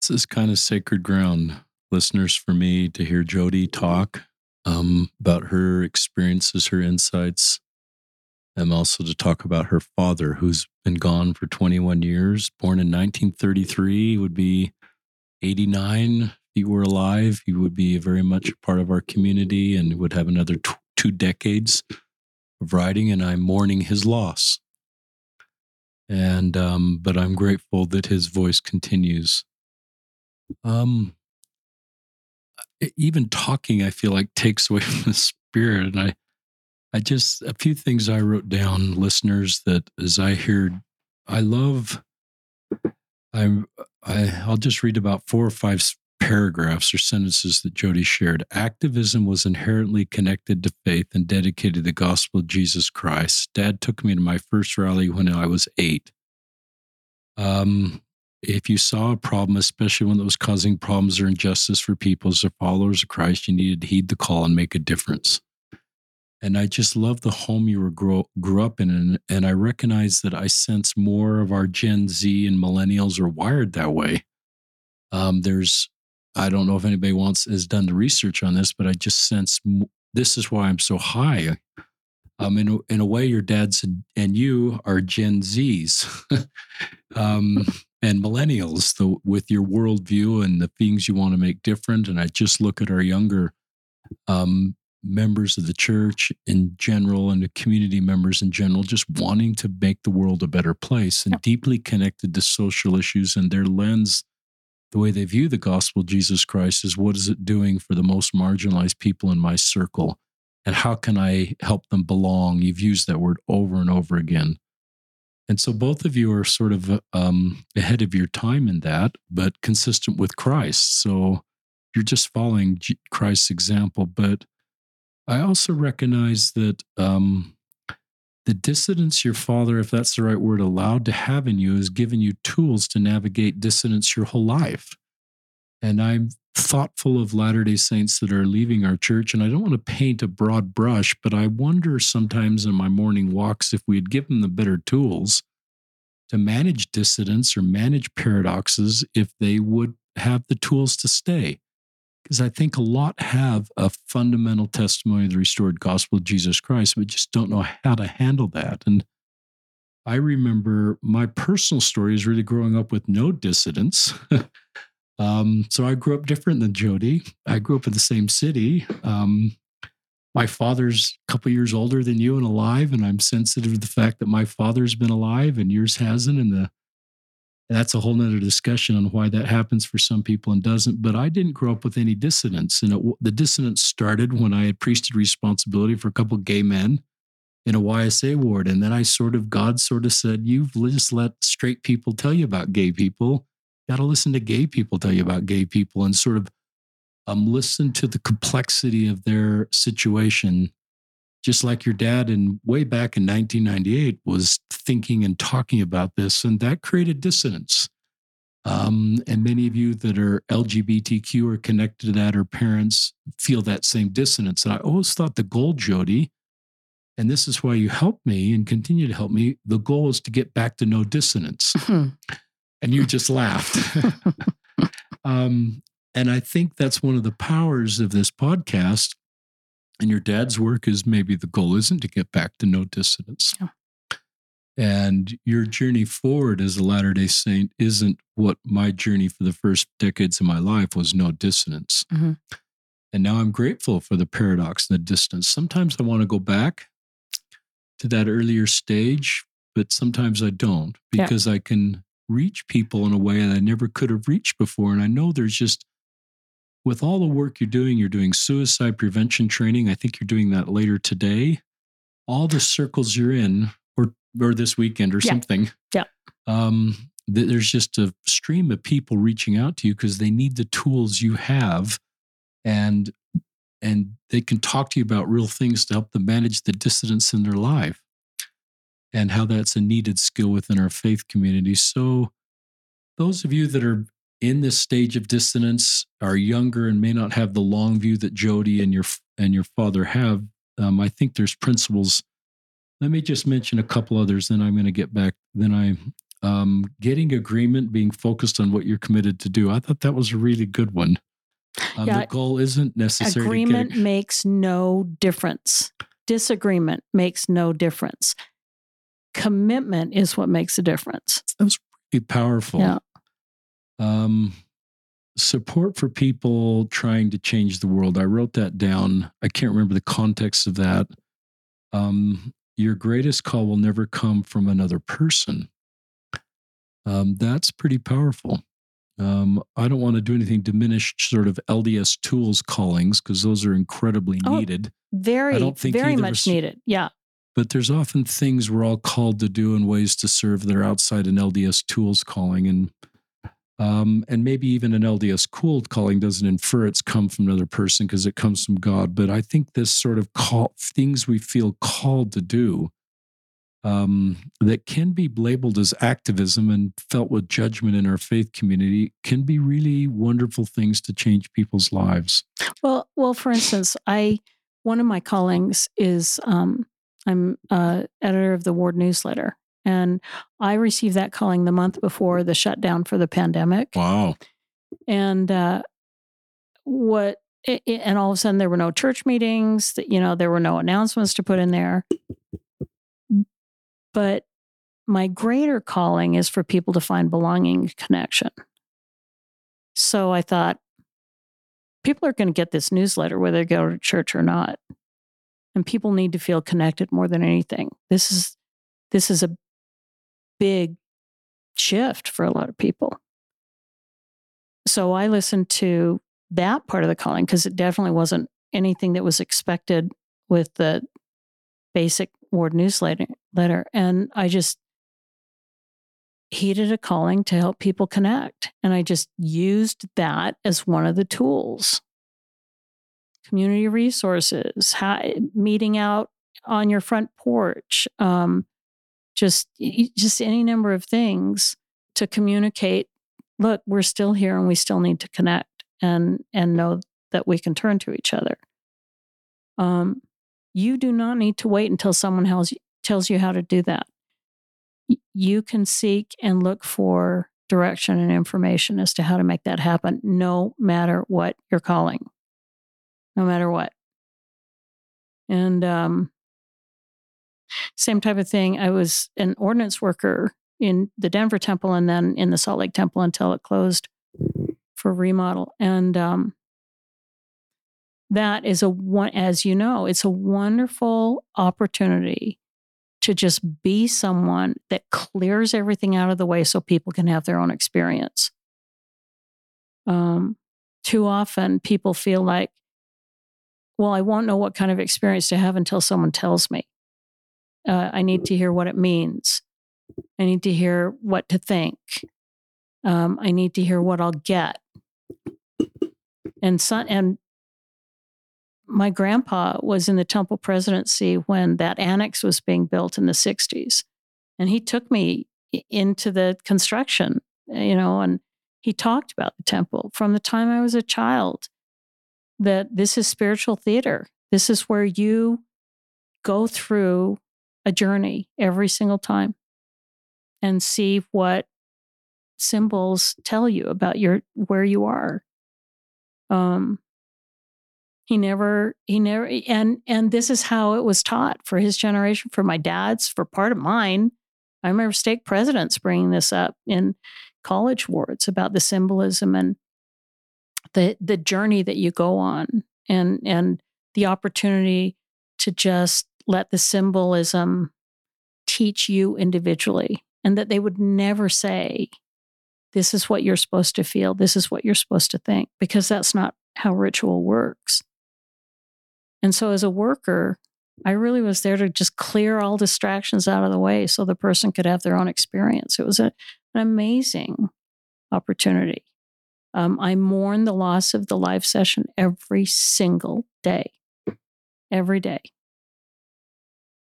This is kind of sacred ground, listeners, for me to hear Jody talk um, about her experiences, her insights, and also to talk about her father, who's been gone for 21 years, born in 1933, would be 89 if he were alive. He would be very much a part of our community and would have another t- two decades of writing, and I'm mourning his loss and um, but I'm grateful that his voice continues. Um, even talking, I feel like takes away from the spirit, and I, I just a few things I wrote down, listeners, that as I hear, I love. I'm I I'll just read about four or five paragraphs or sentences that Jody shared. Activism was inherently connected to faith and dedicated to the gospel of Jesus Christ. Dad took me to my first rally when I was eight. Um, if you saw a problem, especially one that was causing problems or injustice for people as followers of Christ, you needed to heed the call and make a difference. And I just love the home you were grow, grew up in. And, and I recognize that I sense more of our Gen Z and millennials are wired that way. Um, there's I don't know if anybody wants has done the research on this, but I just sense this is why I'm so high. Um, in in a way, your dads and you are Gen Zs um, and millennials, the, with your worldview and the things you want to make different. And I just look at our younger um, members of the church in general and the community members in general, just wanting to make the world a better place and deeply connected to social issues and their lens the way they view the gospel of Jesus Christ is what is it doing for the most marginalized people in my circle? And how can I help them belong? You've used that word over and over again. And so both of you are sort of um, ahead of your time in that, but consistent with Christ. So you're just following Christ's example. But I also recognize that um, the dissonance your father, if that's the right word, allowed to have in you has given you tools to navigate dissonance your whole life. And I'm thoughtful of Latter day Saints that are leaving our church. And I don't want to paint a broad brush, but I wonder sometimes in my morning walks if we had given them the better tools to manage dissonance or manage paradoxes, if they would have the tools to stay because I think a lot have a fundamental testimony of the restored gospel of Jesus Christ, but just don't know how to handle that. And I remember my personal story is really growing up with no dissidence. um, so I grew up different than Jody. I grew up in the same city. Um, my father's a couple years older than you and alive, and I'm sensitive to the fact that my father's been alive and yours hasn't, and the that's a whole nother discussion on why that happens for some people and doesn't. But I didn't grow up with any dissonance. And it, the dissonance started when I had priesthood responsibility for a couple gay men in a YSA ward. And then I sort of, God sort of said, You've just let straight people tell you about gay people. Got to listen to gay people tell you about gay people and sort of um, listen to the complexity of their situation. Just like your dad in way back in 1998 was thinking and talking about this and that created dissonance. Um, and many of you that are lgbtq or connected to that or parents feel that same dissonance. And i always thought the goal jody and this is why you help me and continue to help me the goal is to get back to no dissonance. Hmm. And you just laughed um, and i think that's one of the powers of this podcast and your dad's work is maybe the goal isn't to get back to no dissonance. Yeah. And your journey forward as a Latter day Saint isn't what my journey for the first decades of my life was no dissonance. Mm-hmm. And now I'm grateful for the paradox and the distance. Sometimes I want to go back to that earlier stage, but sometimes I don't because yeah. I can reach people in a way that I never could have reached before. And I know there's just, with all the work you're doing, you're doing suicide prevention training. I think you're doing that later today. All the circles you're in, or or this weekend or yeah. something. Yeah. Um, th- there's just a stream of people reaching out to you because they need the tools you have, and and they can talk to you about real things to help them manage the dissidence in their life and how that's a needed skill within our faith community. So, those of you that are in this stage of dissonance are younger and may not have the long view that Jody and your and your father have. Um, I think there's principles. Let me just mention a couple others, then I'm going to get back. Then I um, getting agreement, being focused on what you're committed to do. I thought that was a really good one. Um, yeah, the goal isn't necessarily agreement makes no difference. Disagreement makes no difference commitment is what makes a difference. That's pretty powerful. Yeah. Um, support for people trying to change the world. I wrote that down. I can't remember the context of that. Um, your greatest call will never come from another person. Um, that's pretty powerful. Um, I don't want to do anything diminished sort of LDS tools callings because those are incredibly oh, needed. Very, very much needed. Yeah but there's often things we're all called to do and ways to serve that are outside an LDS tools calling. And um, and maybe even an LDS tools calling doesn't infer it's come from another person because it comes from God. But I think this sort of call things we feel called to do um, that can be labeled as activism and felt with judgment in our faith community can be really wonderful things to change people's lives. Well, well, for instance, I one of my callings is um, I'm uh, editor of the Ward newsletter. And I received that calling the month before the shutdown for the pandemic. Wow. And uh, what, it, and all of a sudden there were no church meetings, that, you know, there were no announcements to put in there. But my greater calling is for people to find belonging connection. So I thought, people are going to get this newsletter whether they go to church or not and people need to feel connected more than anything. This is this is a big shift for a lot of people. So I listened to that part of the calling because it definitely wasn't anything that was expected with the basic ward newsletter letter and I just heeded a calling to help people connect and I just used that as one of the tools community resources, how, meeting out on your front porch, um, just just any number of things to communicate. Look, we're still here, and we still need to connect and and know that we can turn to each other. Um, you do not need to wait until someone else tells you how to do that. You can seek and look for direction and information as to how to make that happen, no matter what you're calling no matter what. And um, same type of thing. I was an ordinance worker in the Denver temple and then in the Salt Lake temple until it closed for remodel. And um, that is a one, as you know, it's a wonderful opportunity to just be someone that clears everything out of the way so people can have their own experience. Um, too often, people feel like well, I won't know what kind of experience to have until someone tells me. Uh, I need to hear what it means. I need to hear what to think. Um, I need to hear what I'll get. And son, and my grandpa was in the temple presidency when that annex was being built in the 60s. And he took me into the construction, you know, and he talked about the temple from the time I was a child that this is spiritual theater. This is where you go through a journey every single time and see what symbols tell you about your where you are. Um he never he never and and this is how it was taught for his generation for my dad's for part of mine I remember stake presidents bringing this up in college wards about the symbolism and the the journey that you go on and and the opportunity to just let the symbolism teach you individually and that they would never say this is what you're supposed to feel this is what you're supposed to think because that's not how ritual works and so as a worker I really was there to just clear all distractions out of the way so the person could have their own experience. It was a, an amazing opportunity. Um, I mourn the loss of the live session every single day, every day,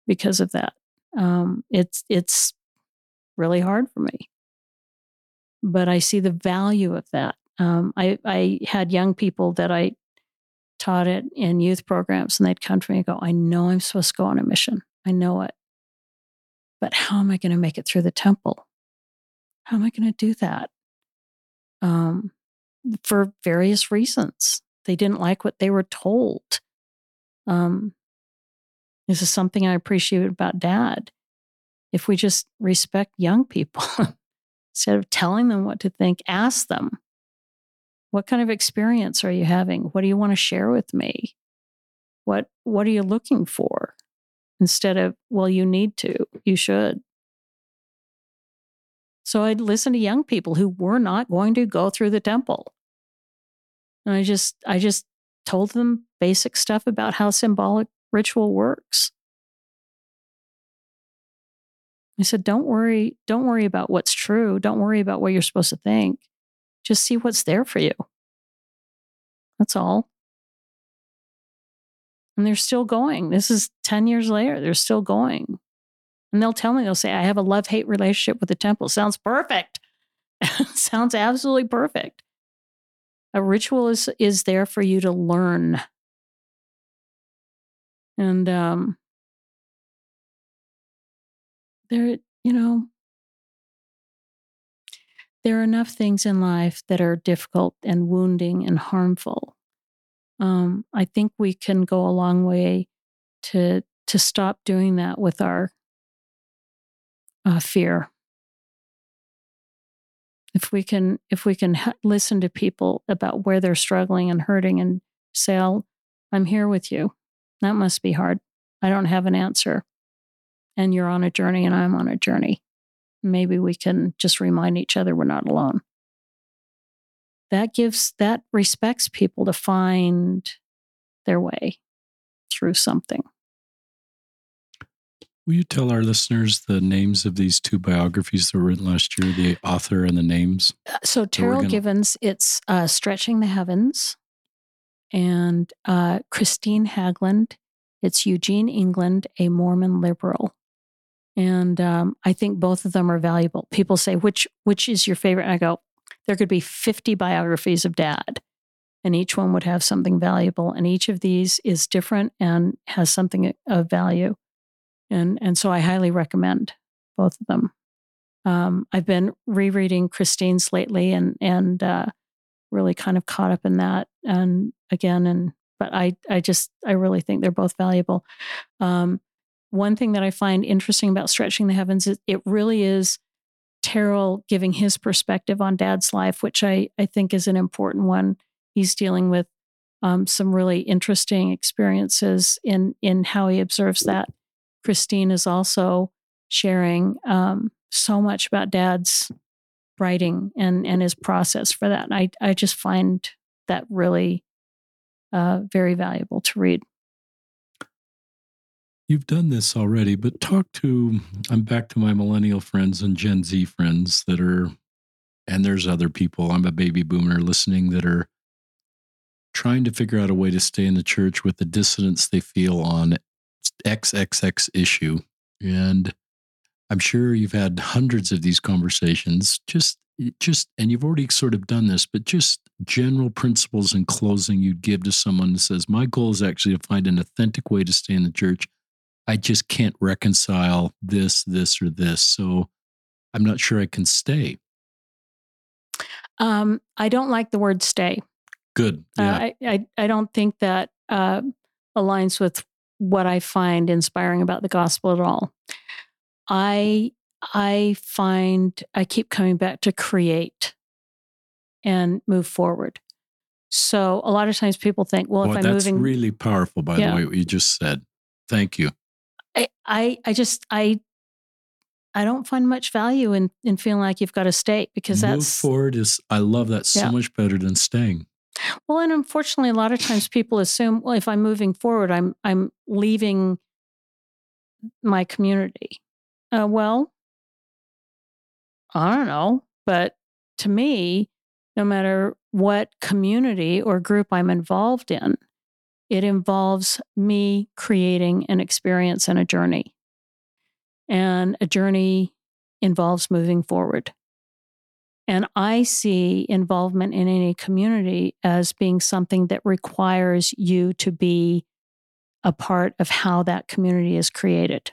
because of that. Um, it's it's really hard for me, but I see the value of that. Um, I I had young people that I taught it in youth programs, and they'd come to me and go, I know I'm supposed to go on a mission. I know it. But how am I going to make it through the temple? How am I going to do that? Um, for various reasons. They didn't like what they were told. Um, this is something I appreciate about dad. If we just respect young people, instead of telling them what to think, ask them, what kind of experience are you having? What do you want to share with me? What what are you looking for? Instead of, well, you need to, you should. So I'd listen to young people who were not going to go through the temple. And I just I just told them basic stuff about how symbolic ritual works. I said, don't worry, don't worry about what's true. Don't worry about what you're supposed to think. Just see what's there for you. That's all. And they're still going. This is 10 years later. They're still going. And they'll tell me, they'll say, I have a love hate relationship with the temple. Sounds perfect. Sounds absolutely perfect. A ritual is, is there for you to learn. And um, there, you know, there are enough things in life that are difficult and wounding and harmful. Um, I think we can go a long way to to stop doing that with our uh, fear. If we can, if we can listen to people about where they're struggling and hurting, and say, "I'll, I'm here with you." That must be hard. I don't have an answer, and you're on a journey, and I'm on a journey maybe we can just remind each other we're not alone. That gives, that respects people to find their way through something. Will you tell our listeners the names of these two biographies that were written last year, the author and the names? Uh, so, Terryl gonna... Givens, it's uh, Stretching the Heavens, and uh, Kristine Haglund, it's Eugene England, a Mormon liberal. And um, I think both of them are valuable. People say, which, which is your favorite? And I go, there could be 50 biographies of dad, and each one would have something valuable. And each of these is different and has something of value. And, and so I highly recommend both of them. Um, I've been rereading Kristine's lately and, and uh, really kind of caught up in that. And again, and but I, I just, I really think they're both valuable. Um, one thing that I find interesting about Stretching the Heavens is it really is Terryl giving his perspective on dad's life, which I, I think is an important one. He's dealing with um, some really interesting experiences in, in how he observes that. Kristine is also sharing um, so much about dad's writing and, and his process for that. And I, I just find that really uh, very valuable to read. You've done this already, but talk to, I'm back to my millennial friends and Gen Z friends that are, and there's other people, I'm a baby boomer listening that are trying to figure out a way to stay in the church with the dissonance they feel on XXX issue. And I'm sure you've had hundreds of these conversations. Just, just, and you've already sort of done this, but just general principles in closing you'd give to someone that says, My goal is actually to find an authentic way to stay in the church I just can't reconcile this, this, or this. So I'm not sure I can stay. Um, I don't like the word stay. Good. Yeah. Uh, I, I, I, don't think that uh, aligns with what I find inspiring about the gospel at all. I I find I keep coming back to create and move forward. So a lot of times people think, well, Boy, if I'm that's moving, really powerful, by Yeah. the way, what you just said. Thank you. I, I, I just, I, I don't find much value in in feeling like you've got to stay because Move that's forward is, I love that so Yeah. much better than staying. Well, and unfortunately, a lot of times people assume, well, if I'm moving forward, I'm I'm leaving my community. Uh, well, I don't know, but to me, no matter what community or group I'm involved in, it involves me creating an experience and a journey. And a journey involves moving forward. And I see involvement in any community as being something that requires you to be a part of how that community is created.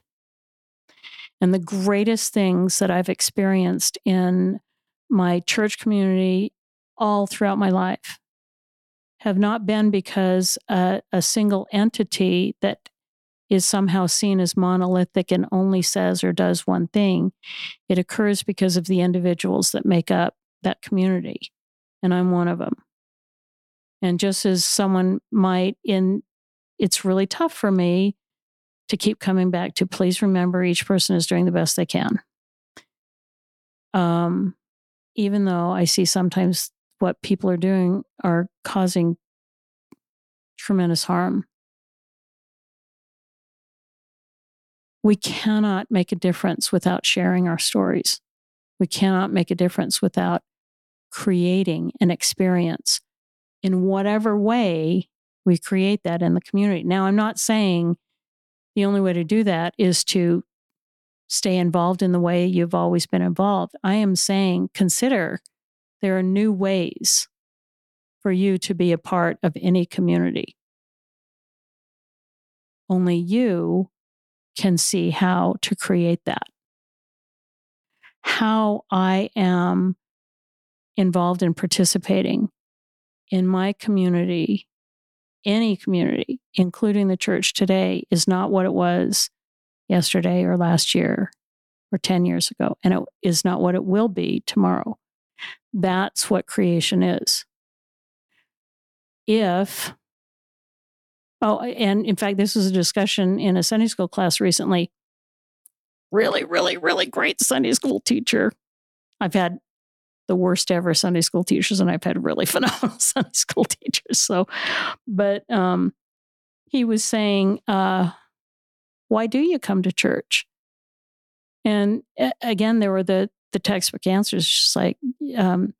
And the greatest things that I've experienced in my church community all throughout my life have not been because a, a single entity that is somehow seen as monolithic and only says or does one thing. It occurs because of the individuals that make up that community. And I'm one of them. And just as someone might in it's really tough for me to keep coming back to please remember each person is doing the best they can. Um, even though I see sometimes what people are doing are causing tremendous harm. We cannot make a difference without sharing our stories. We cannot make a difference without creating an experience in whatever way we create that in the community. Now, I'm not saying the only way to do that is to stay involved in the way you've always been involved. I am saying consider there are new ways for you to be a part of any community. Only you can see how to create that. How I am involved in participating in my community, any community, including the church today, is not what it was yesterday or last year or 10 years ago. And it is not what it will be tomorrow. That's what creation is. If, oh, and in fact, this was a discussion in a Sunday school class recently. Really, really, really great Sunday school teacher. I've had the worst ever Sunday school teachers, and I've had really phenomenal Sunday school teachers. So, but um, he was saying, uh, "Why do you come to church?" And again, there were the the textbook answers, just like um,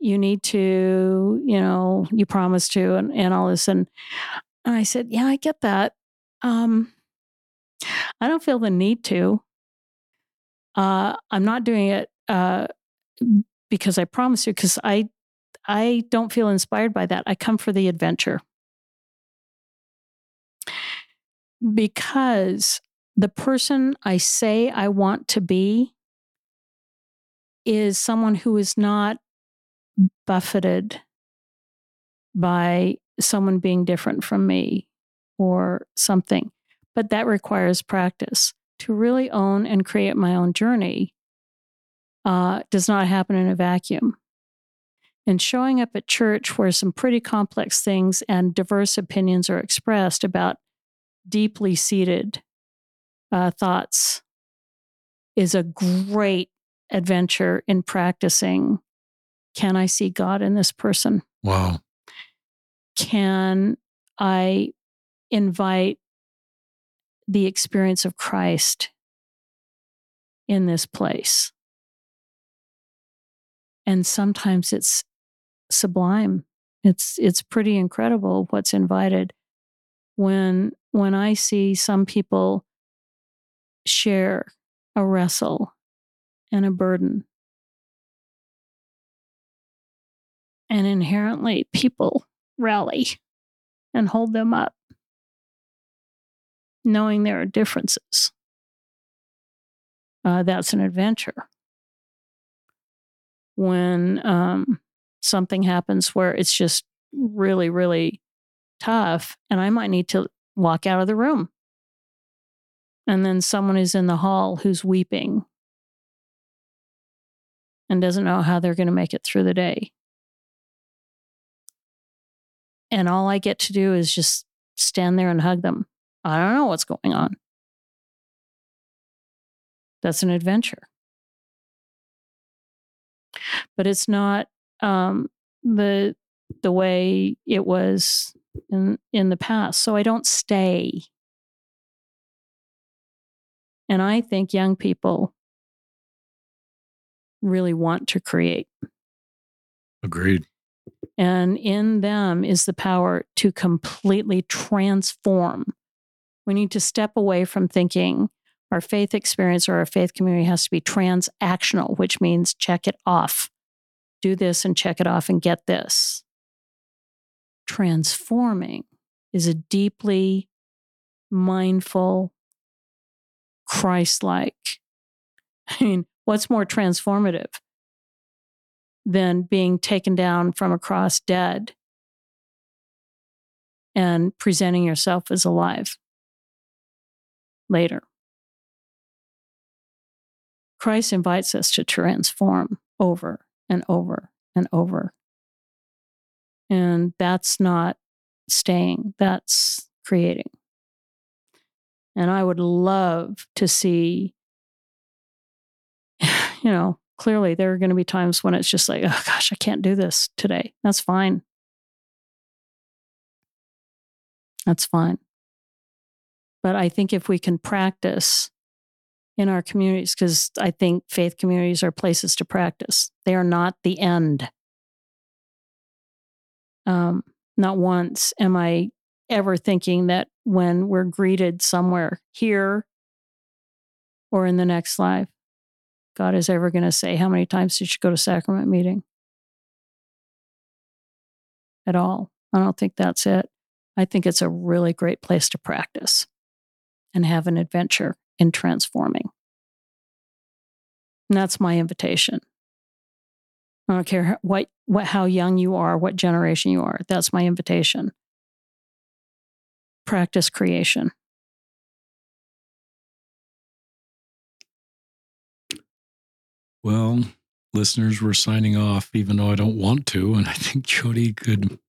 you need to, you know, you promise to, and, and all this. And I said, "Yeah, I get that. Um, I don't feel the need to. Uh, I'm not doing it." Uh, because I promise you, because I I don't feel inspired by that. I come for the adventure. Because the person I say I want to be is someone who is not buffeted by someone being different from me or something. But that requires practice. To really own and create my own journey uh, does not happen in a vacuum. And showing up at church where some pretty complex things and diverse opinions are expressed about deeply seated uh, thoughts is a great adventure in practicing can I see God in this person? Wow. Can I invite the experience of Christ in this place? And sometimes it's sublime. It's it's pretty incredible what's invited when when I see some people share a wrestle and a burden. And inherently people rally and hold them up, knowing there are differences. Uh, that's an adventure. When um, something happens where it's just really, really tough, and I might need to walk out of the room. And then someone is in the hall who's weeping and doesn't know how they're going to make it through the day. And all I get to do is just stand there and hug them. I don't know what's going on. That's an adventure. But it's not um, the the way it was in in the past. So I don't stay. And I think young people really want to create. Agreed. And in them is the power to completely transform. We need to step away from thinking our faith experience or our faith community has to be transactional, which means check it off. Do this and check it off and get this. Transforming is a deeply mindful, Christ like. I mean, what's more transformative than being taken down from a cross dead and presenting yourself as alive later? Christ invites us to transform over and over and over. And that's not staying, that's creating. And I would love to see, you know, clearly there are going to be times when it's just like, oh gosh, I can't do this today. That's fine. That's fine. But I think if we can practice in our communities, because I think faith communities are places to practice, they are not the end. Um, not once am I ever thinking that when we're greeted somewhere here or in the next life, God is ever going to say, How many times did you go to sacrament meeting? At all. I don't think that's it. I think it's a really great place to practice and have an adventure in transforming. And that's my invitation. I don't care what, what, how young you are, what generation you are. That's my invitation. Practice creation. Well, listeners, we're signing off, even though I don't want to. And I think Jody could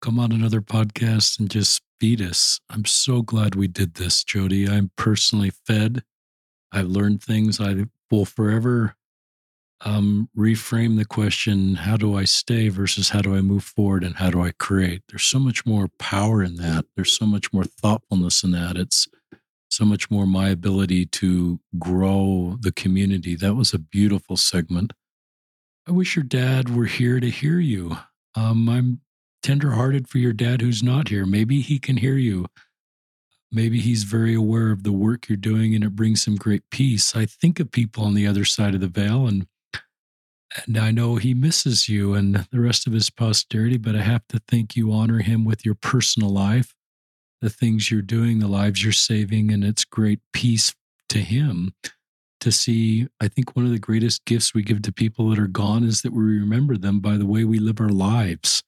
come on another podcast and just feed us. I'm so glad we did this, Jody. I'm personally fed. I've learned things. I will forever um, reframe the question how do I stay versus how do I move forward and how do I create? There's so much more power in that. There's so much more thoughtfulness in that. It's so much more my ability to grow the community. That was a beautiful segment. I wish your dad were here to hear you. Um, I'm tenderhearted for your dad who's not here. Maybe he can hear you. Maybe he's very aware of the work you're doing and it brings him great peace. I think of people on the other side of the veil and and I know he misses you and the rest of his posterity, but I have to think you honor him with your personal life the things you're doing, the lives you're saving, and it's great peace to Him to see. I think one of the greatest gifts we give to people that are gone is that we remember them by the way we live our lives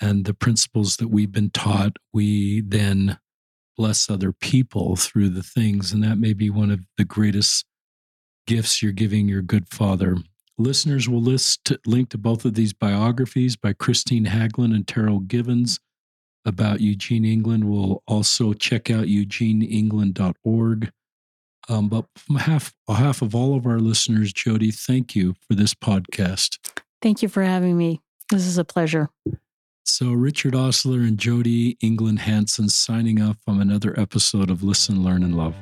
and the principles that we've been taught. We then bless other people through the things, and that may be one of the greatest gifts you're giving your good father. Listeners will list link to both of these biographies by Kristine Haglund and Terryl Givens about Eugene England. We'll also check out eugeneengland.org. Um, but on behalf, on behalf of all of our listeners, Jody, thank you for this podcast. Thank you for having me. This is a pleasure. So, Richard Ostler and Jody England Hansen signing off from another episode of Listen, Learn, and Love.